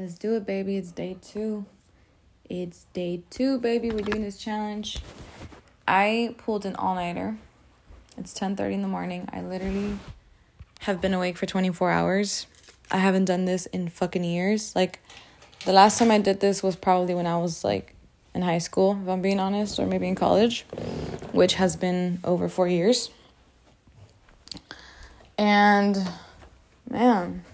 Let's do it, baby. It's day two. It's day two, baby. We're doing this challenge. I pulled an all nighter. It's 10:30 in the morning. I literally have been awake for 24 hours. I haven't done this in fucking years. Like the last time I did this was probably when I was like in high school, if I'm being honest, or maybe in college, which has been over 4 years. And man,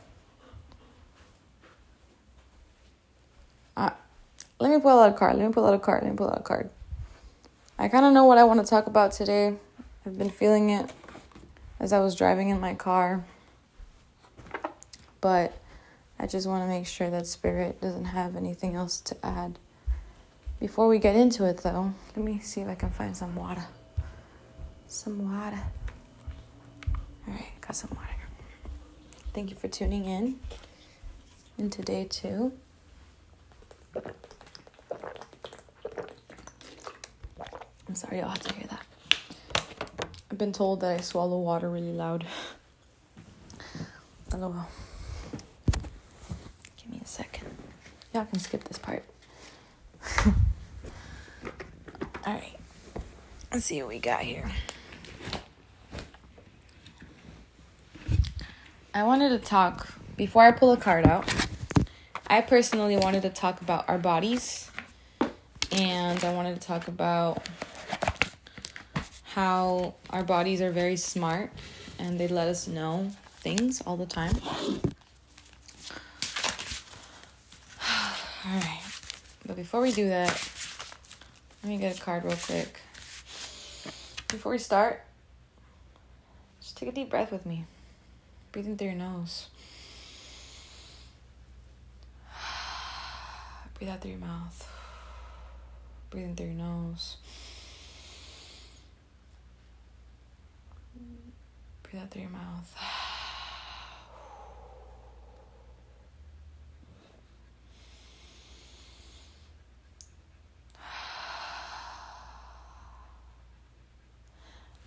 let me pull out a card. Let me pull out a card. Let me pull out a card. I kind of know what I want to talk about today. I've been feeling it as I was driving in my car. But I just want to make sure that Spirit doesn't have anything else to add. Before we get into it, though, let me see if I can find some water. Some water. All right, got some water. Thank you for tuning in into day two. I'm sorry y'all have to hear that. I've been told that I swallow water really loud. LOL. Give me a second. Y'all can skip this part. Alright. Let's see what we got here. I wanted to talk, before I pull a card out, I personally wanted to talk about our bodies. And I wanted to talk about how our bodies are very smart and they let us know things all the time. all right. But before we do that, let me get a card real quick. Before we start, just take a deep breath with me. Breathe in through your nose. Breathe out through your mouth. Breathe in through your nose. Breathe out through your mouth.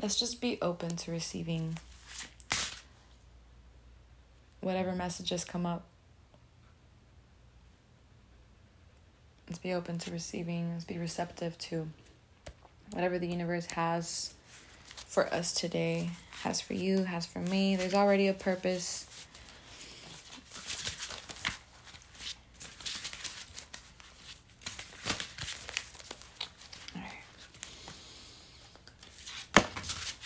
Let's just be open to receiving whatever messages come up. Let's be open to receiving, let's be receptive to whatever the universe has for us today, has for you, has for me. There's already a purpose. All right.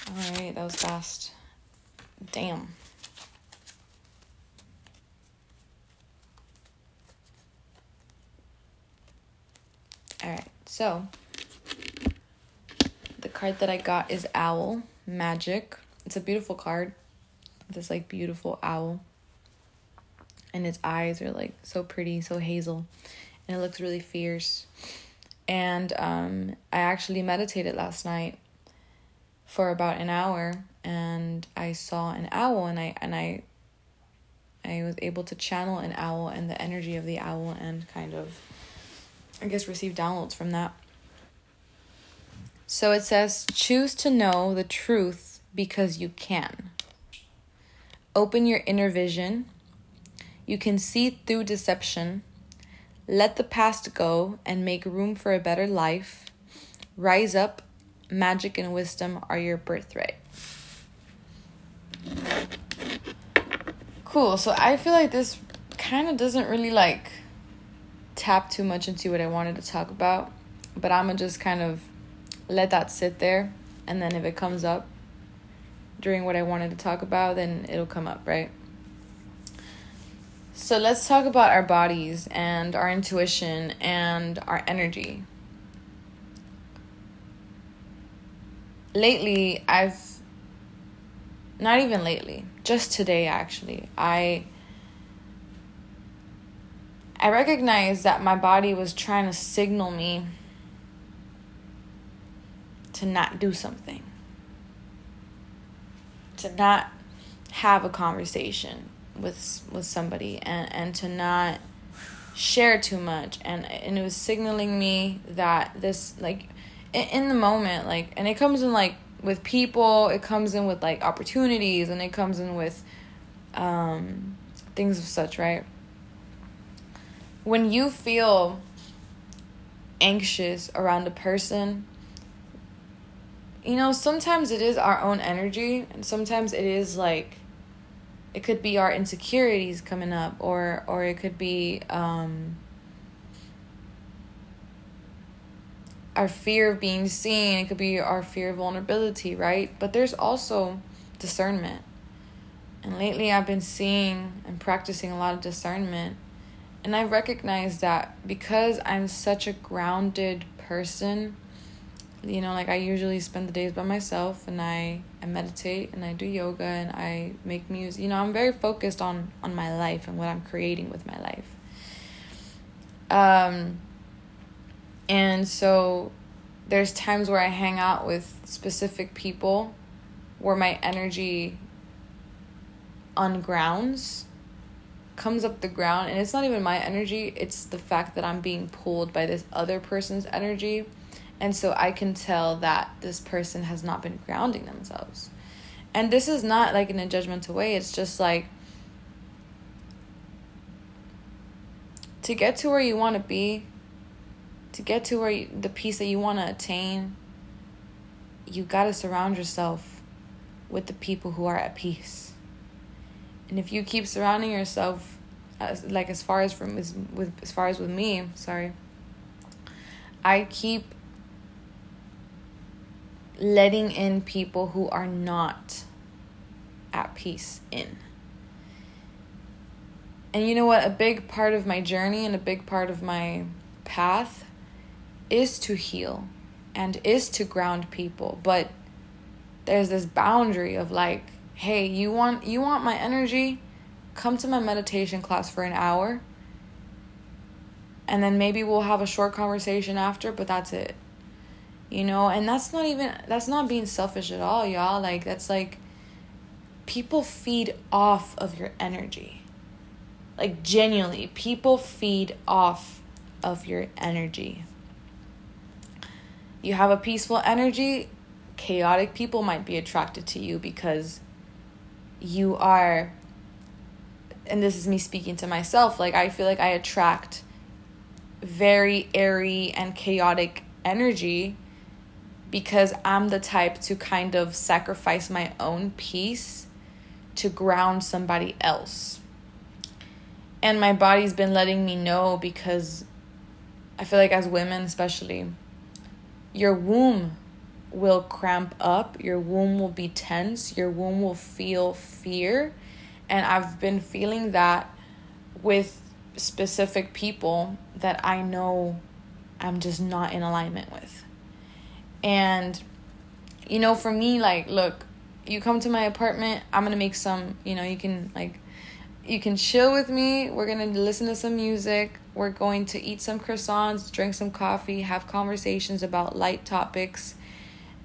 All right, that was fast. Damn. Right, the card that I got is Owl Magic. It's a beautiful card. This like beautiful owl. And its eyes are like so pretty, so hazel. And it looks really fierce. And um I actually meditated last night for about an hour and I saw an owl and I and I I was able to channel an owl and the energy of the owl and kind of I guess receive downloads from that. So it says, choose to know the truth because you can. Open your inner vision. You can see through deception. Let the past go and make room for a better life. Rise up. Magic and wisdom are your birthright. Cool. So I feel like this kind of doesn't really like tap too much into what I wanted to talk about, but I'm gonna just kind of let that sit there and then if it comes up during what I wanted to talk about, then it'll come up, right? So let's talk about our bodies and our intuition and our energy. Lately, I've not even lately, just today actually. I I recognized that my body was trying to signal me to not do something, to not have a conversation with with somebody, and and to not share too much, and and it was signaling me that this like in, the moment, like, and it comes in like with people, it comes in with like opportunities, and it comes in with um things of such, right? When you feel anxious around a person, you know, sometimes it is our own energy, and sometimes it is like it could be our insecurities coming up or or it could be um our fear of being seen. It could be our fear of vulnerability right? But there's also discernment. And lately i've been seeing and practicing a lot of discernment and i recognize that because i'm such a grounded person you know like i usually spend the days by myself and i i meditate and i do yoga and i make music you know i'm very focused on on my life and what i'm creating with my life. Um and so there's times where i hang out with specific people where my energy ungrounds comes up the ground and it's not even my energy it's the fact that i'm being pulled by this other person's energy and so I can tell that this person has not been grounding themselves. And this is not like in a judgmental way, it's just like to get to where you want to be, to get to where you, the peace that you want to attain, you got to surround yourself with the people who are at peace. And if you keep surrounding yourself as like as far as from as with as far as with me, sorry. I keep letting in people who are not at peace in. And you know what? A big part of my journey and a big part of my path is to heal and is to ground people. But there's this boundary of like, hey, you want you want my energy? Come to my meditation class for an hour. And then maybe we'll have a short conversation after, but that's it you know and that's not even that's not being selfish at all y'all like that's like people feed off of your energy like genuinely people feed off of your energy you have a peaceful energy chaotic people might be attracted to you because you are and this is me speaking to myself like i feel like i attract very airy and chaotic energy because I'm the type to kind of sacrifice my own peace to ground somebody else. And my body's been letting me know because I feel like as women, especially, your womb will cramp up, your womb will be tense, your womb will feel fear. And I've been feeling that with specific people that I know I'm just not in alignment with. And, you know, for me, like, look, you come to my apartment, I'm gonna make some, you know, you can, like, you can chill with me. We're gonna listen to some music. We're going to eat some croissants, drink some coffee, have conversations about light topics,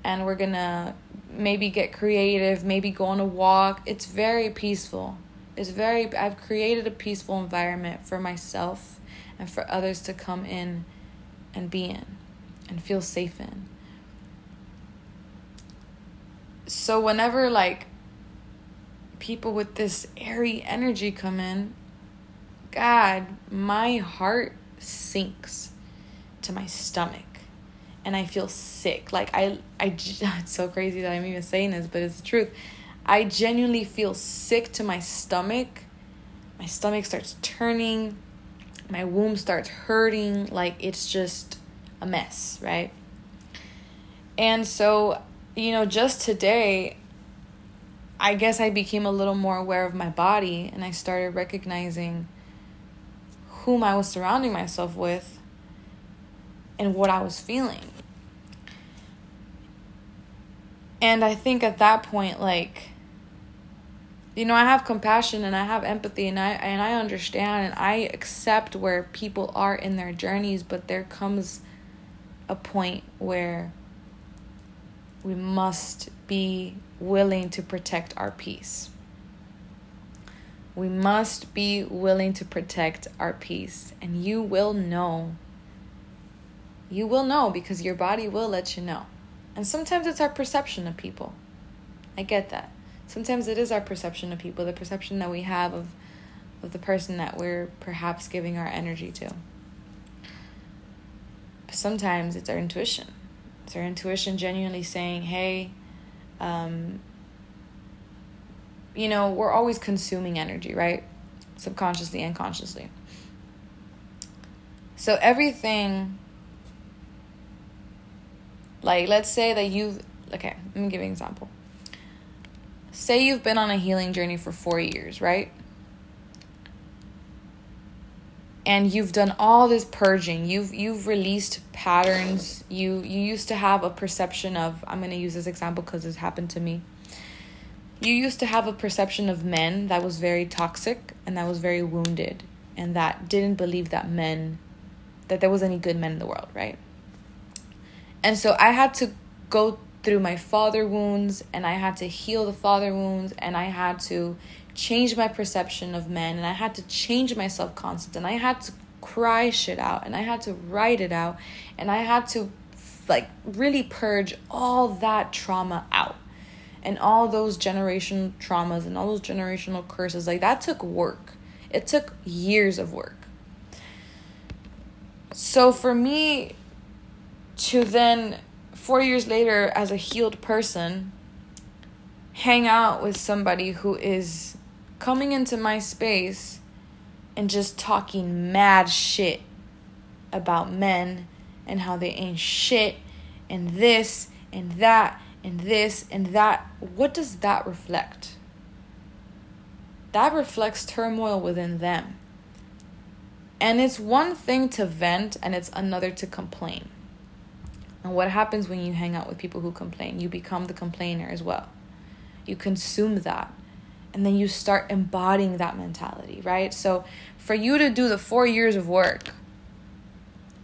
and we're gonna maybe get creative, maybe go on a walk. It's very peaceful. It's very, I've created a peaceful environment for myself and for others to come in and be in and feel safe in so whenever like people with this airy energy come in, God, my heart sinks to my stomach and I feel sick. Like I I it's so crazy that I'm even saying this, but it's the truth. I genuinely feel sick to my stomach. My stomach starts turning. My womb starts hurting like it's just a mess, right? And so you know, just today, I guess I became a little more aware of my body and I started recognizing whom I was surrounding myself with and what I was feeling. And I think at that point, like, you know, I have compassion and I have empathy and I and I understand and I accept where people are in their journeys, but there comes a point where we must be willing to protect our peace. We must be willing to protect our peace. And you will know. You will know because your body will let you know. And sometimes it's our perception of people. I get that. Sometimes it is our perception of people, the perception that we have of of the person that we're perhaps giving our energy to. But sometimes it's our intuition. It's our intuition genuinely saying, hey, um, you know, we're always consuming energy, right? Subconsciously and consciously. So everything, like, let's say that you've, okay, let me give you an example. Say you've been on a healing journey for four years, right? and you've done all this purging you've you've released patterns you you used to have a perception of i'm going to use this example because this happened to me you used to have a perception of men that was very toxic and that was very wounded and that didn't believe that men that there was any good men in the world right and so i had to go through my father wounds and i had to heal the father wounds and i had to change my perception of men and I had to change my self concept and I had to cry shit out and I had to write it out and I had to like really purge all that trauma out. And all those generational traumas and all those generational curses like that took work. It took years of work. So for me to then 4 years later as a healed person hang out with somebody who is coming into my space and just talking mad shit about men and how they ain't shit and this and that and this and that, what does that reflect? That reflects turmoil within them. And it's one thing to vent and it's another to complain. And what happens when you hang out with people who complain? You become the complainer as well. You consume that and then you start embodying that mentality, right? So for you to do the 4 years of work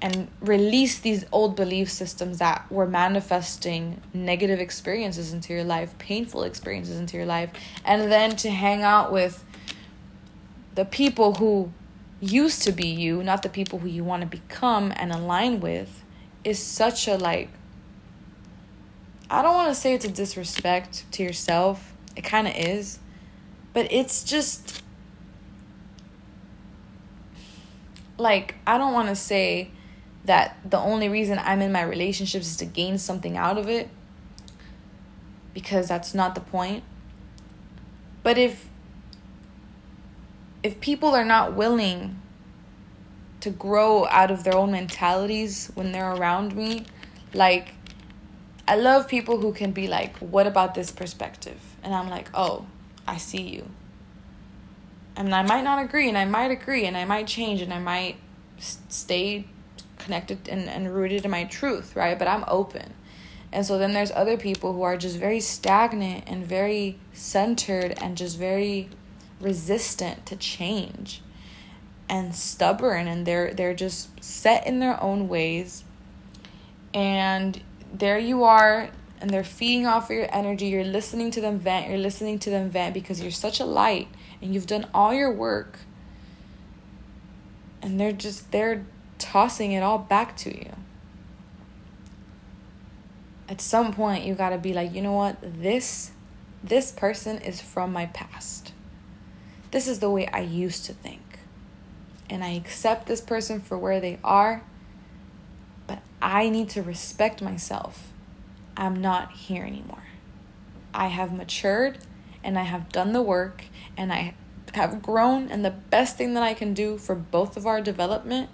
and release these old belief systems that were manifesting negative experiences into your life, painful experiences into your life, and then to hang out with the people who used to be you, not the people who you want to become and align with, is such a like I don't want to say it's a disrespect to yourself. It kind of is. But it's just like I don't want to say that the only reason I'm in my relationships is to gain something out of it because that's not the point. But if if people are not willing to grow out of their own mentalities when they're around me, like I love people who can be like, "What about this perspective?" And I'm like, "Oh, I see you. And I might not agree, and I might agree, and I might change, and I might stay connected and, and rooted in my truth, right? But I'm open. And so then there's other people who are just very stagnant and very centered and just very resistant to change and stubborn and they're they're just set in their own ways. And there you are and they're feeding off of your energy. You're listening to them vent. You're listening to them vent because you're such a light and you've done all your work. And they're just, they're tossing it all back to you. At some point, you got to be like, you know what? This, this person is from my past. This is the way I used to think. And I accept this person for where they are. But I need to respect myself I'm not here anymore. I have matured and I have done the work and I have grown. And the best thing that I can do for both of our development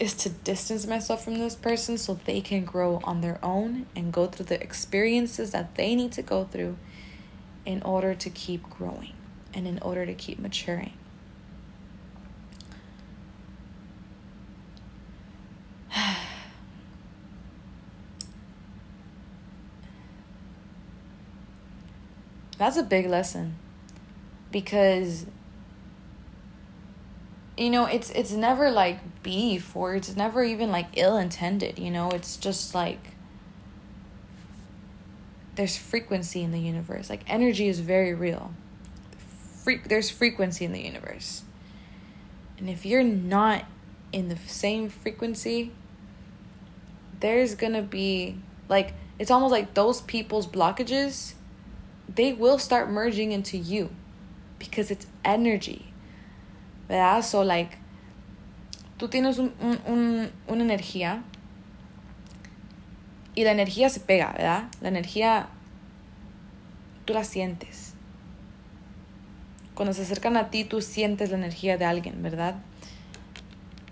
is to distance myself from this person so they can grow on their own and go through the experiences that they need to go through in order to keep growing and in order to keep maturing. That's a big lesson. Because you know, it's it's never like beef or it's never even like ill intended, you know? It's just like there's frequency in the universe. Like energy is very real. Fre- there's frequency in the universe. And if you're not in the same frequency, there's going to be like it's almost like those people's blockages they will start merging into you because it's energy. ¿verdad? So, like, tú tienes un, un, un, una energía y la energía se pega, ¿verdad? La energía, tú la sientes. Cuando se acercan a ti, tú sientes la energía de alguien, ¿verdad?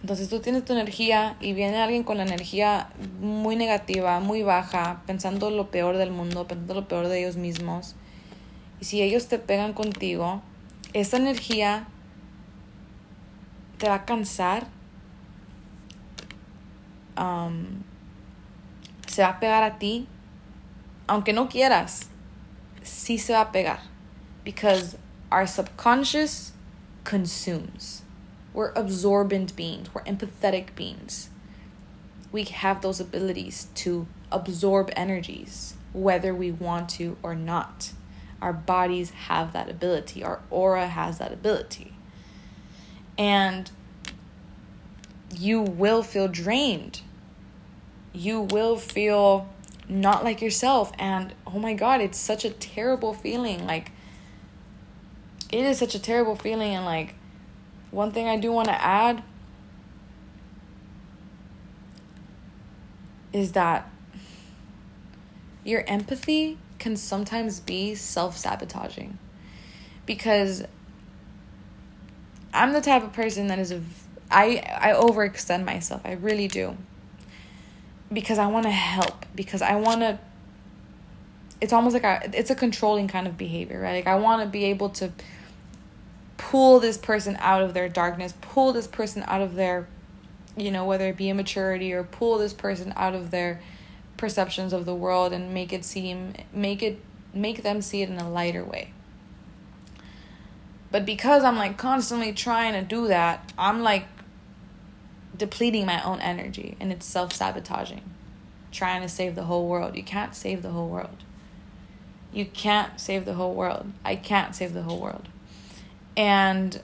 Entonces tú tienes tu energía y viene alguien con la energía muy negativa, muy baja, pensando lo peor del mundo, pensando lo peor de ellos mismos. Y si ellos te pegan contigo, esa energía te va a cansar. Um, se va a pegar a ti. Aunque no quieras, sí se va a pegar. Because our subconscious consumes. We're absorbent beings, we're empathetic beings. We have those abilities to absorb energies, whether we want to or not. Our bodies have that ability, our aura has that ability. And you will feel drained. You will feel not like yourself. And oh my God, it's such a terrible feeling. Like, it is such a terrible feeling. And like, one thing I do want to add is that your empathy can sometimes be self sabotaging. Because I'm the type of person that is I I overextend myself. I really do. Because I want to help because I want to it's almost like a, it's a controlling kind of behavior, right? Like I want to be able to pull this person out of their darkness, pull this person out of their, you know, whether it be immaturity or pull this person out of their perceptions of the world and make it seem, make it, make them see it in a lighter way. But because I'm like constantly trying to do that, I'm like depleting my own energy and it's self sabotaging. Trying to save the whole world. You can't save the whole world. You can't save the whole world. I can't save the whole world. And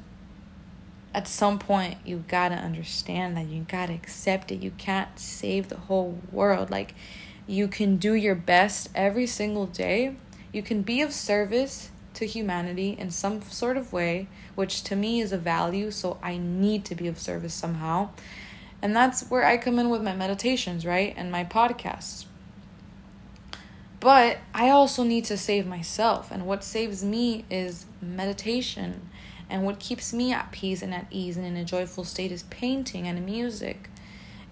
at some point, you gotta understand that. You gotta accept it. You can't save the whole world. Like, you can do your best every single day. You can be of service to humanity in some sort of way, which to me is a value. So I need to be of service somehow. And that's where I come in with my meditations, right? And my podcasts. But I also need to save myself. And what saves me is meditation and what keeps me at peace and at ease and in a joyful state is painting and music.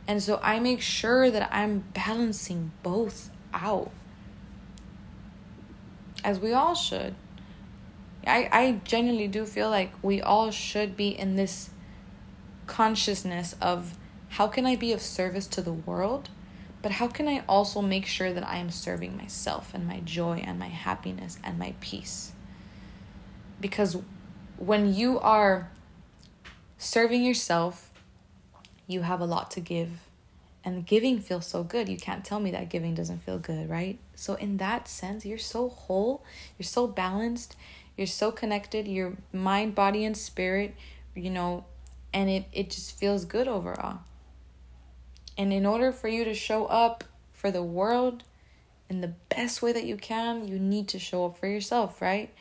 And so I make sure that I'm balancing both out. As we all should. I, I genuinely do feel like we all should be in this consciousness of how can I be of service to the world, but how can I also make sure that I am serving myself and my joy and my happiness and my peace? Because when you are serving yourself, you have a lot to give. And giving feels so good. You can't tell me that giving doesn't feel good, right? So, in that sense, you're so whole, you're so balanced, you're so connected, your mind, body, and spirit, you know, and it, it just feels good overall. And in order for you to show up for the world in the best way that you can, you need to show up for yourself, right?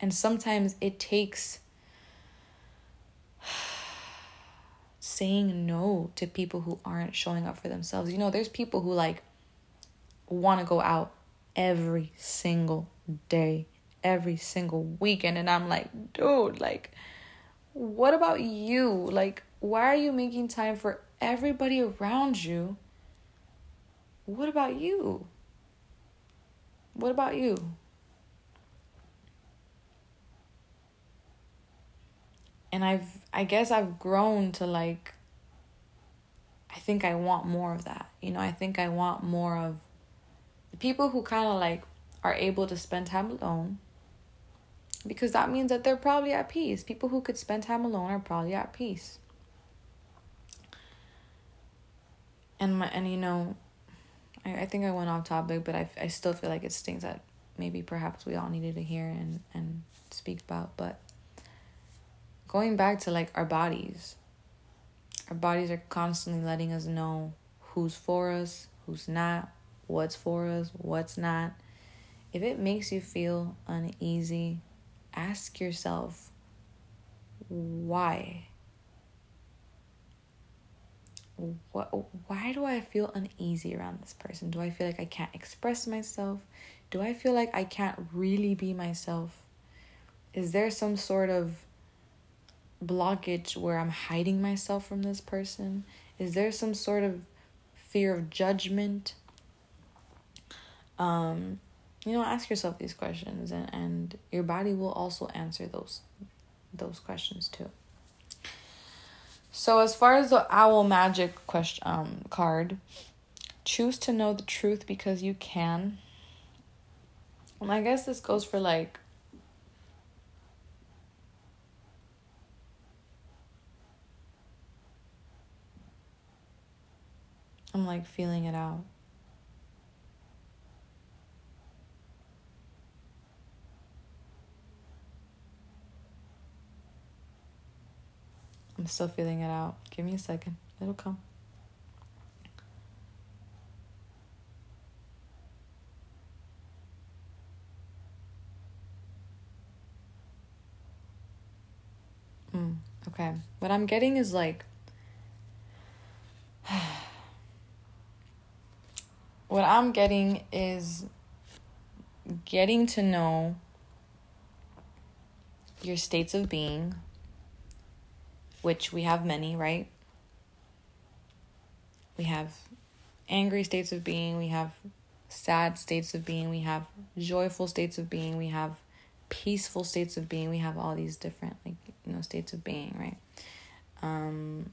And sometimes it takes saying no to people who aren't showing up for themselves. You know, there's people who like want to go out every single day, every single weekend. And I'm like, dude, like, what about you? Like, why are you making time for everybody around you? What about you? What about you? And I've I guess I've grown to like I think I want more of that. You know, I think I want more of the people who kind of like are able to spend time alone because that means that they're probably at peace. People who could spend time alone are probably at peace. And my and you know, I, I think I went off topic, but I, I still feel like it's things that maybe perhaps we all needed to hear and, and speak about. But going back to like our bodies. Our bodies are constantly letting us know who's for us, who's not, what's for us, what's not. If it makes you feel uneasy, ask yourself why. what why do I feel uneasy around this person? Do I feel like I can't express myself? Do I feel like I can't really be myself? Is there some sort of blockage where I'm hiding myself from this person? Is there some sort of fear of judgment? Um, you know, ask yourself these questions and, and your body will also answer those those questions too. So as far as the owl magic question um card, choose to know the truth because you can. And I guess this goes for like I'm like feeling it out. I'm still feeling it out. Give me a second. It'll come. Mm, okay. What I'm getting is like what I'm getting is getting to know your states of being which we have many, right? We have angry states of being, we have sad states of being, we have joyful states of being, we have peaceful states of being, we have all these different like you know states of being, right? Um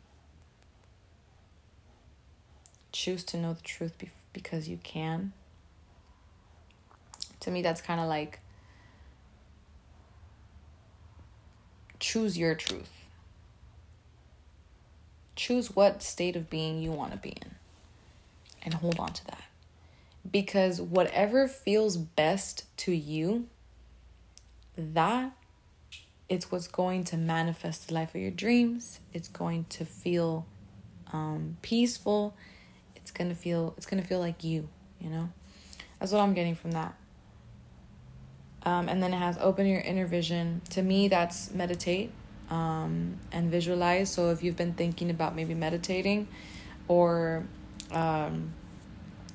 choose to know the truth be- because you can. To me that's kind of like choose your truth choose what state of being you want to be in and hold on to that. Because whatever feels best to you, that it's what's going to manifest the life of your dreams. It's going to feel um, peaceful. It's gonna feel it's gonna feel like you, you know. That's what I'm getting from that. Um, and then it has open your inner vision. To me, that's meditate um, and visualize. So if you've been thinking about maybe meditating or um,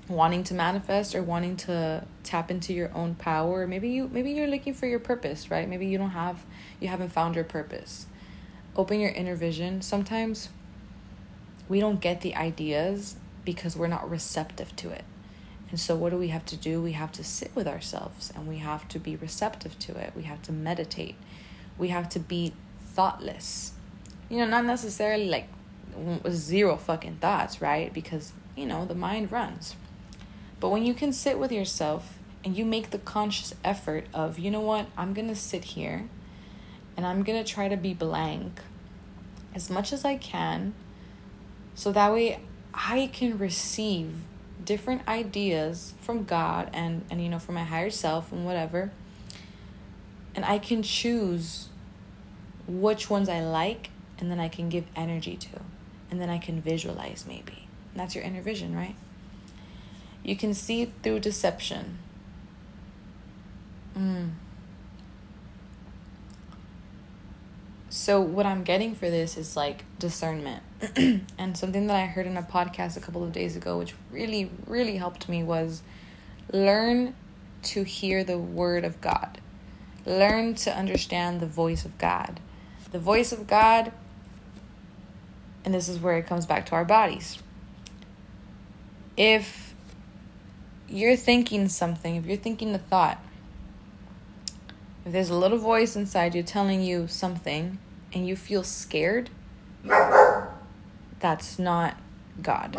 wanting to manifest or wanting to tap into your own power, maybe you maybe you're looking for your purpose, right? Maybe you don't have you haven't found your purpose. Open your inner vision. Sometimes we don't get the ideas because we're not receptive to it. And so, what do we have to do? We have to sit with ourselves and we have to be receptive to it. We have to meditate. We have to be thoughtless. You know, not necessarily like zero fucking thoughts, right? Because, you know, the mind runs. But when you can sit with yourself and you make the conscious effort of, you know what, I'm going to sit here and I'm going to try to be blank as much as I can so that way I can receive different ideas from God and and you know from my higher self and whatever and I can choose which ones I like, and then I can give energy to. And then I can visualize maybe. And that's your inner vision, right? You can see through deception. Mm. So, what I'm getting for this is like discernment. and something that I heard in a podcast a couple of days ago, which really, really helped me, was learn to hear the word of God, learn to understand the voice of God the voice of God, and this is where it comes back to our bodies. If you're thinking something, if you're thinking a thought, if there's a little voice inside you telling you something and you feel scared, that's not God.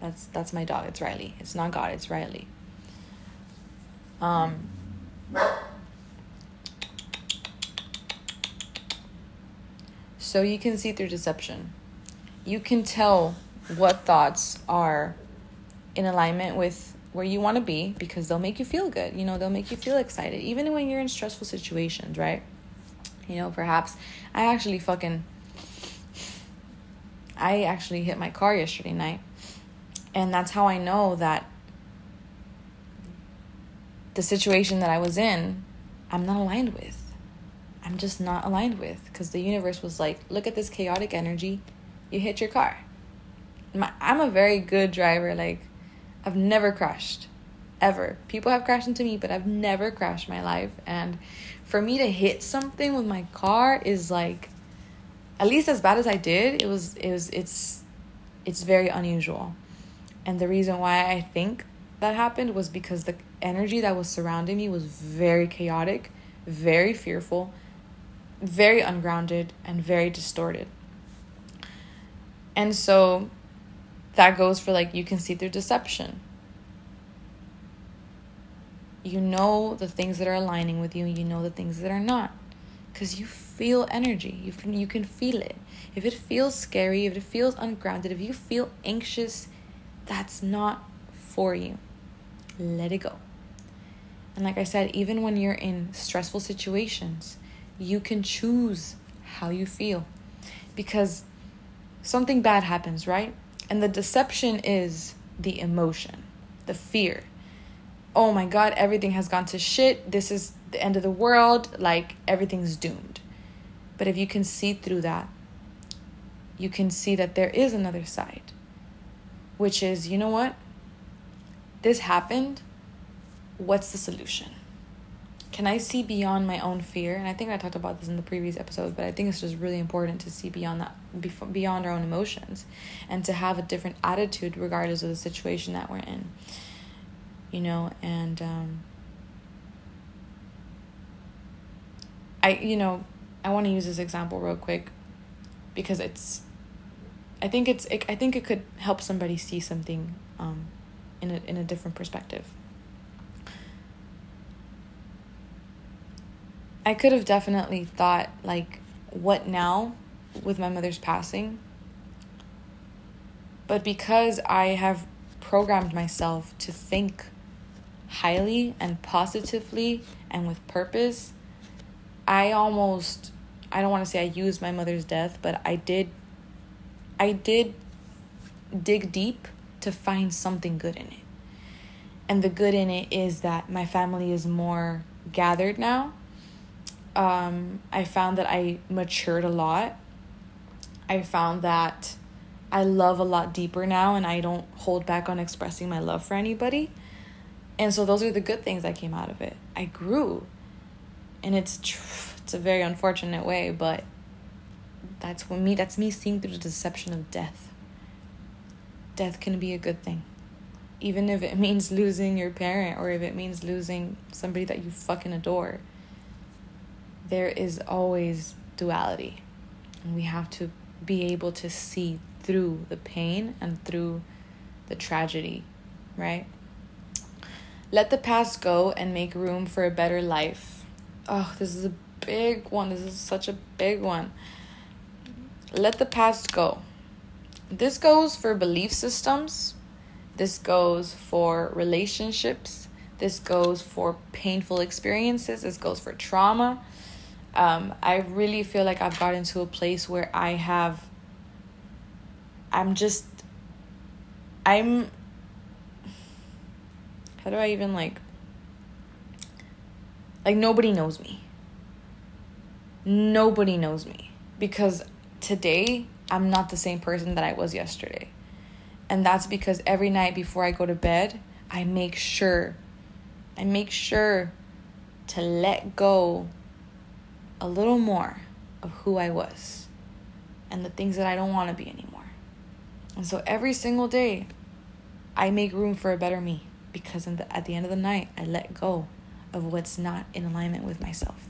That's that's my dog. It's Riley. It's not God. It's Riley. Um, So you can see through deception. You can tell what thoughts are in alignment with where you want to be because they'll make you feel good. You know, they'll make you feel excited, even when you're in stressful situations, right? You know, perhaps I actually fucking. I actually hit my car yesterday night. And that's how I know that the situation that I was in, I'm not aligned with. I'm just not aligned with because the universe was like, look at this chaotic energy, you hit your car. My, I'm a very good driver. Like, I've never crashed, ever. People have crashed into me, but I've never crashed my life. And for me to hit something with my car is like, at least as bad as I did, it was, it was, it's, it's very unusual. And the reason why I think that happened was because the energy that was surrounding me was very chaotic, very fearful, very ungrounded, and very distorted. And so that goes for like you can see through deception. You know the things that are aligning with you, you know the things that are not. Because you feel energy. You can, you can feel it. If it feels scary, if it feels ungrounded, if you feel anxious, that's not for you. Let it go. And like I said, even when you're in stressful situations, you can choose how you feel because something bad happens, right? And the deception is the emotion, the fear. Oh my God, everything has gone to shit. This is the end of the world. Like everything's doomed. But if you can see through that, you can see that there is another side, which is, you know what? This happened. What's the solution? Can I see beyond my own fear? And I think I talked about this in the previous episode, but I think it's just really important to see beyond that, beyond our own emotions, and to have a different attitude regardless of the situation that we're in. You know, and um, I, you know, I want to use this example real quick because it's, I think it's, it, I think it could help somebody see something um, in a in a different perspective. I could have definitely thought, like, what now with my mother's passing? But because I have programmed myself to think highly and positively and with purpose, I almost, I don't want to say I used my mother's death, but I did, I did dig deep to find something good in it. And the good in it is that my family is more gathered now um, I found that I matured a lot. I found that I love a lot deeper now and I don't hold back on expressing my love for anybody. And so those are the good things that came out of it. I grew. And it's it's a very unfortunate way, but that's when me that's me seeing through the deception of death. Death can be a good thing. Even if it means losing your parent or if it means losing somebody that you fucking adore there is always duality. And we have to be able to see through the pain and through the tragedy, right? Let the past go and make room for a better life. Oh, this is a big one. This is such a big one. Let the past go. This goes for belief systems. This goes for relationships. This goes for painful experiences. This goes for trauma um, I really feel like I've gotten to a place where I have, I'm just, I'm, how do I even like, like nobody knows me. Nobody knows me because today I'm not the same person that I was yesterday. And that's because every night before I go to bed, I make sure, I make sure to let go a little more of who I was and the things that I don't want to be anymore. And so every single day, I make room for a better me because at the end of the night, I let go of what's not in alignment with myself.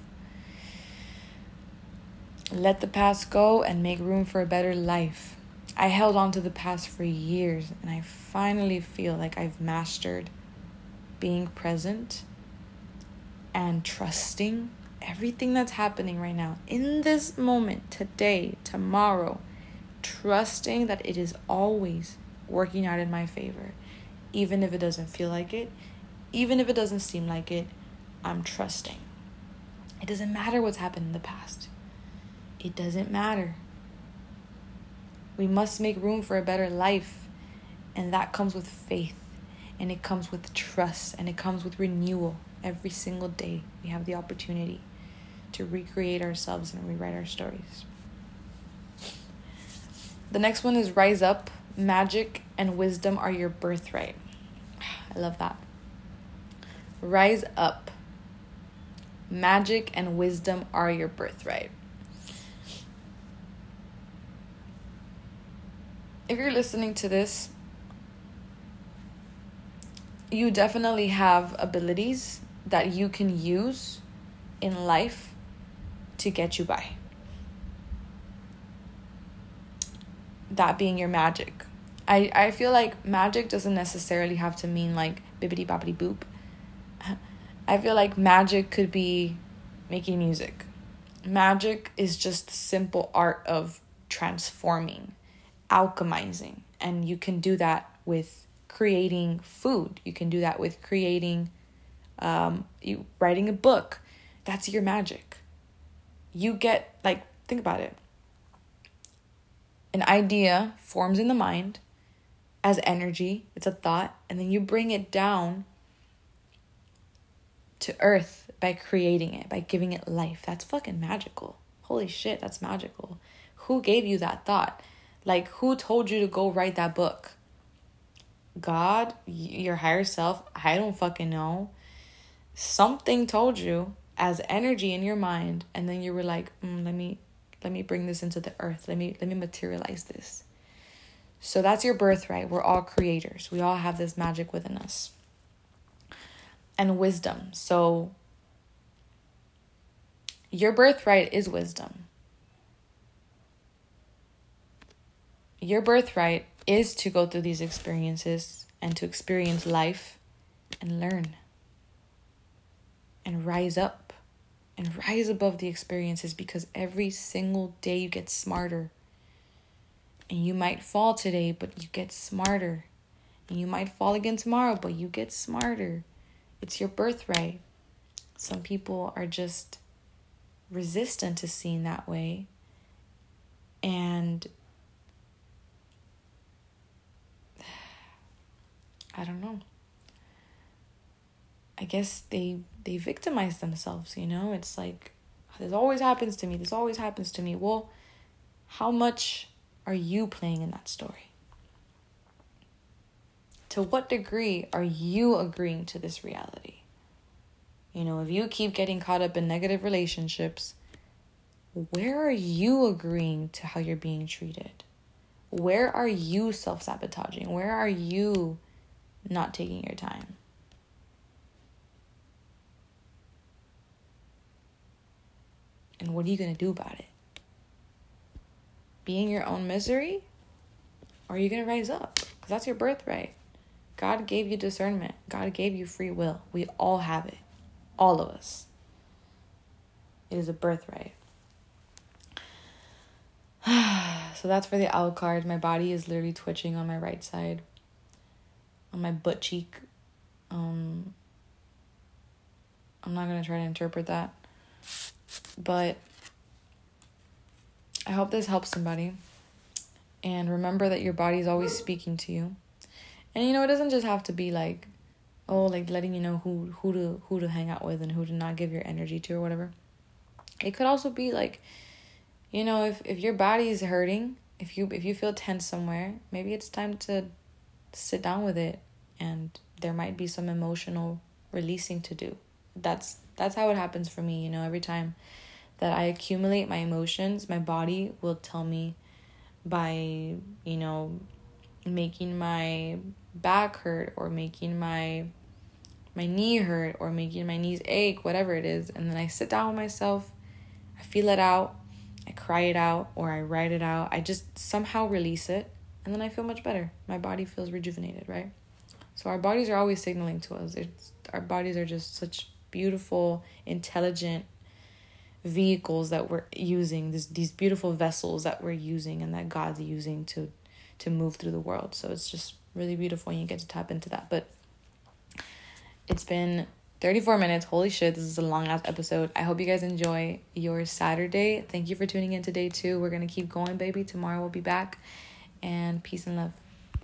Let the past go and make room for a better life. I held on to the past for years and I finally feel like I've mastered being present and trusting everything that's happening right now, in this moment, today, tomorrow, trusting that it is always working out in my favor, even if it doesn't feel like it, even if it doesn't seem like it, I'm trusting. It doesn't matter what's happened in the past. It doesn't matter. We must make room for a better life, and that comes with faith, and it comes with trust, and it comes with renewal every single day. We have the opportunity to recreate ourselves and rewrite our stories. The next one is rise up. Magic and wisdom are your birthright. I love that. Rise up. Magic and wisdom are your birthright. If you're listening to this, you definitely have abilities that you can use in life to get you by. That being your magic. I, I feel like magic doesn't necessarily have to mean like bibbity boppity boop. I feel like magic could be making music. Magic is just the simple art of transforming, alchemizing, and you can do that with creating food. You can do that with creating um you writing a book. That's your magic. You get like think about it. An idea forms in the mind as energy, it's a thought, and then you bring it down to earth by creating it, by giving it life. That's fucking magical. Holy shit, that's magical. Who gave you that thought? Like, who told you to go write that book? God, your higher self, I don't fucking know. Something told you as energy in your mind, and then you were like, mm, let me let me bring this into the earth. Let me let me materialize this. So that's your birthright. We're all creators. We all have this magic within us. And wisdom. So your birthright is wisdom. Your birthright is to go through these experiences and to experience life and learn and rise up and rise above the experiences because every single day you get smarter. And you might fall today, but you get smarter. And you might fall again tomorrow, but you get smarter. It's your birthright. Some people are just resistant to seeing that way. And I don't know. I guess they they victimize themselves, you know? It's like this always happens to me. This always happens to me. Well, how much are you playing in that story? To what degree are you agreeing to this reality? You know, if you keep getting caught up in negative relationships, where are you agreeing to how you're being treated? Where are you self sabotaging? Where are you not taking your time? And what are you going to do about it? Being your own misery? Or are you going to rise up? Because that's your birthright. God gave you discernment, God gave you free will. We all have it. All of us. It is a birthright. so that's for the owl card. My body is literally twitching on my right side, on my butt cheek. Um, I'm not gonna try to interpret that, but I hope this helps somebody. And remember that your body is always speaking to you. And you know, it doesn't just have to be like, oh, like letting you know who who to who to hang out with and who to not give your energy to or whatever. It could also be like, you know, if if your body is hurting, if you if you feel tense somewhere, maybe it's time to sit down with it and there might be some emotional releasing to do. That's that's how it happens for me, you know, every time that I accumulate my emotions, my body will tell me by, you know, making my back hurt or making my my knee hurt or making my knees ache, whatever it is, and then I sit down with myself, I feel it out, I cry it out or I write it out. I just somehow release it and then I feel much better. My body feels rejuvenated, right? So our bodies are always signaling to us. It's our bodies are just such beautiful, intelligent vehicles that we're using, this, these beautiful vessels that we're using and that God's using to to move through the world. So it's just really beautiful and you get to tap into that. But it's been 34 minutes. Holy shit, this is a long ass episode. I hope you guys enjoy your Saturday. Thank you for tuning in today too. We're to keep going, baby. Tomorrow we'll be back. And peace and love.